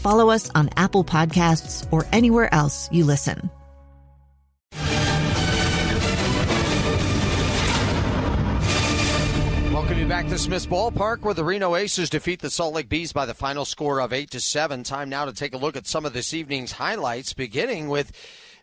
follow us on Apple Podcasts, or anywhere else you listen. Welcome you back to Smith's Ballpark, where the Reno Aces defeat the Salt Lake Bees by the final score of eight to seven. Time now to take a look at some of this evening's highlights, beginning with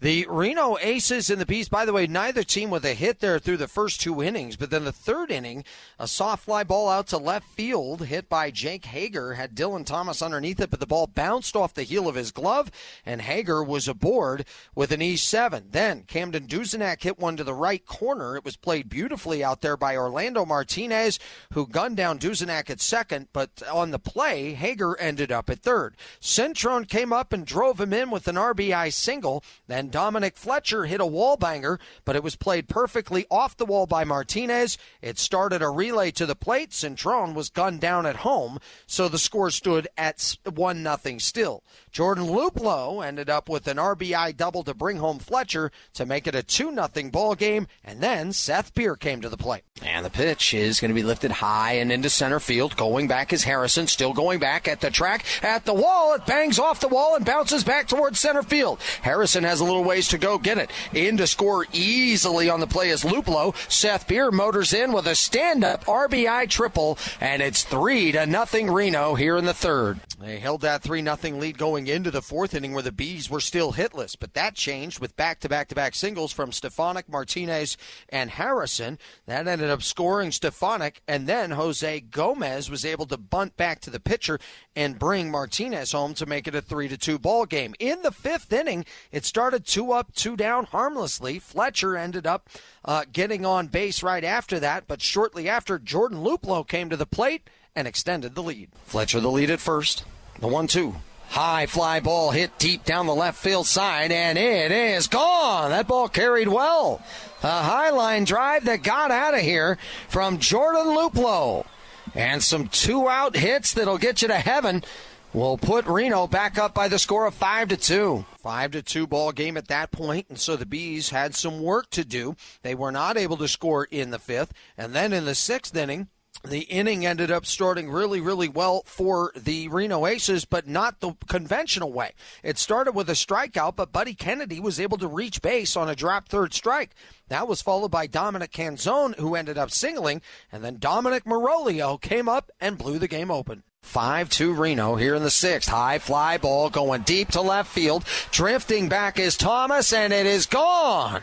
the Reno Aces and the Bees, by the way, neither team with a hit there through the first two innings, but then the third inning, a soft fly ball out to left field, hit by Jake Hager, had Dillon Thomas underneath it, but the ball bounced off the heel of his glove, and Hager was aboard with an E7. Then Camden Duzenack hit one to the right corner. It was played beautifully out there by Orlando Martinez, who gunned down Duzenack at second, but on the play, Hager ended up at third. Cintron came up and drove him in with an RBI single. Then and Dominic Fletcher hit a wall banger, but it was played perfectly off the wall by Martinez. It started a relay to the plate. Cintron was gunned down at home, so the score stood at 1 nothing still. Jordan Luplow ended up with an RBI double to bring home Fletcher to make it a 2 nothing ball game, and then Seth Beer came to the plate. And the pitch is going to be lifted high and into center field. Going back is Harrison, still going back at the track, at the wall. It bangs off the wall and bounces back towards center field. Harrison has a little little ways to go. Get it. In to score easily on the play is Luplow. Seth Beer motors in with a stand up RBI triple, and it's 3 to nothing Reno here in the third. They held that 3 nothing lead going into the fourth inning where the Bees were still hitless, but that changed with back to back to back singles from Stefanic, Martinez, and Harrison. That ended up scoring Stefanic, and then Jose Gomez was able to bunt back to the pitcher and bring Martinez home to make it a 3 to 2 ball game. In the fifth inning, it started two up, two down harmlessly. Fletcher ended up uh, getting on base right after that, but shortly after, Jordan Luplow came to the plate and extended the lead. Fletcher the lead at first. The one two. High fly ball hit deep down the left field side, and it is gone. That ball carried well. A high line drive that got out of here from Jordan Luplow. And some two out hits that'll get you to heaven will put Reno back up by the score of 5 to 2. 5 to 2 ball game at that point and so the Bees had some work to do. They were not able to score in the 5th and then in the 6th inning the inning ended up starting really, really well for the Reno Aces, but not the conventional way. It started with a strikeout, but Buddy Kennedy was able to reach base on a drop third strike. That was followed by Dominic Canzone, who ended up singling, and then Dominic Miroglio came up and blew the game open. 5 2 Reno here in the sixth. High fly ball going deep to left field. Drifting back is Thomas, and it is gone.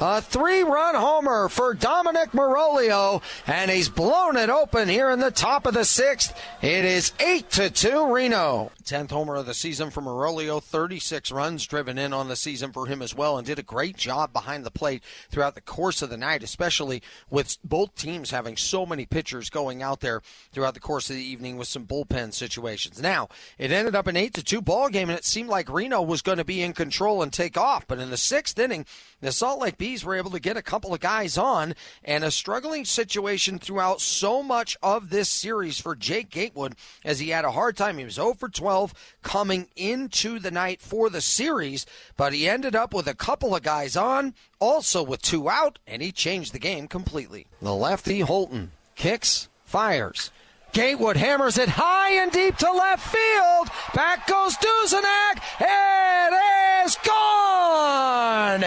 A three run homer for Dominic Miroglio, and he's blown it open here in the top of the sixth. It is 8 to 2 Reno. 10th homer of the season for Miroglio, 36 runs driven in on the season for him as well, and did a great job behind the plate throughout the course of the night, especially with both teams having so many pitchers going out there throughout the course of the evening with some bullpen situations. Now, it ended up an 8 to 2 ball game, and it seemed like Reno was going to be in control and take off, but in the sixth inning, the Salt Lake Bees were able to get a couple of guys on, and a struggling situation throughout so much of this series for Jake Gatewood as he had a hard time. He was 0 for 12 coming into the night for the series, but he ended up with a couple of guys on, also with two out, and he changed the game completely. The lefty Holton kicks, fires. Gatewood hammers it high and deep to left field. Back goes Duzenack. It is gone.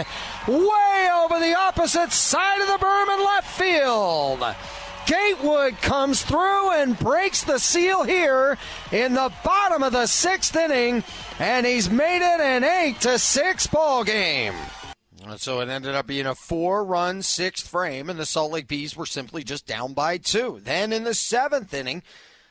Way over the opposite side of the berm in left field. Gatewood comes through and breaks the seal here in the bottom of the sixth inning, and he's made it an eight to six ball game. So it ended up being a four run sixth frame, and the Salt Lake Bees were simply just down by two. Then in the seventh inning,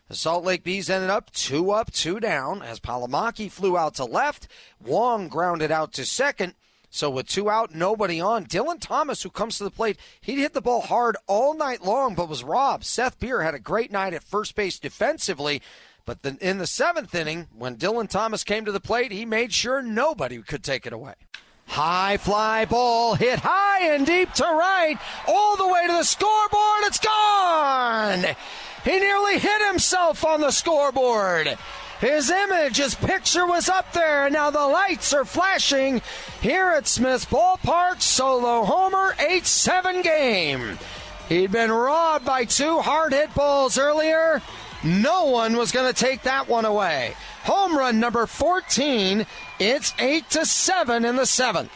the Salt Lake Bees ended up two up, two down as Palomaki flew out to left. Wong grounded out to second. So with two out, nobody on, Dillon Thomas, who comes to the plate, he hit the ball hard all night long, but was robbed. Seth Beer had a great night at first base defensively. But in the seventh inning, when Dillon Thomas came to the plate, he made sure nobody could take it away. High fly ball hit high and deep to right, all the way to the scoreboard. It's gone. He nearly hit himself on the scoreboard. His image, his picture was up there. Now the lights are flashing here at Smith's Ballpark. Solo homer, 8 7 game. He'd been robbed by two hard hit balls earlier. No one was going to take that one away. Home run number 14. It's 8 to 7 in the seventh.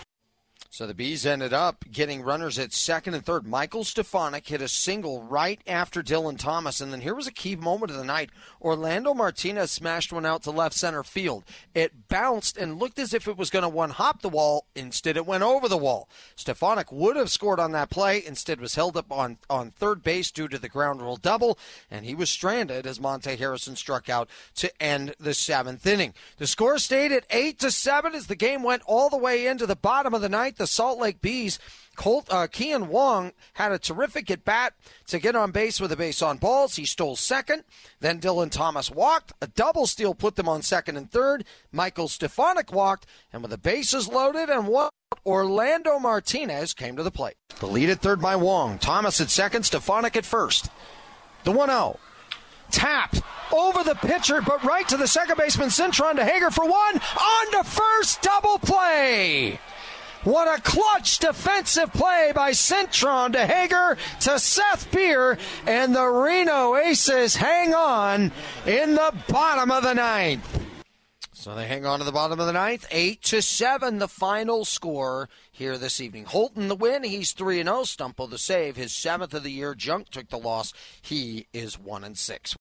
So the Bees ended up getting runners at second and third. Michael Stefanic hit a single right after Dillon Thomas. And then here was a key moment of the night. Orlando Martinez smashed one out to left center field. It bounced and looked as if it was going to one hop the wall. Instead, it went over the wall. Stefanic would have scored on that play. Instead, was held up on, on third base due to the ground rule double. And he was stranded as Monte Harrison struck out to end the seventh inning. The score stayed at 8 to 7 as the game went all the way into the bottom of the ninth. The Salt Lake Bees. Colt uh, Kean Wong had a terrific at bat to get on base with a base on balls. He stole second. Then Dillon Thomas walked. A double steal put them on second and third. Michael Stefanic walked, and with the bases loaded and one. Orlando Martinez came to the plate. The lead at third by Wong. Thomas at second, Stefanic at first. The 1 0. Tapped over the pitcher, but right to the second baseman, Cintron to Hager for one. On to first, double play. What a clutch defensive play by Cintron to Hager to Seth Beer, and the Reno Aces hang on in the bottom of the ninth. So they hang on to the bottom of the ninth, eight to seven, the final score here this evening. Holton the win, he's three and oh, zero. Stumpo the save, his seventh of the year. Junk took the loss, he is one and six.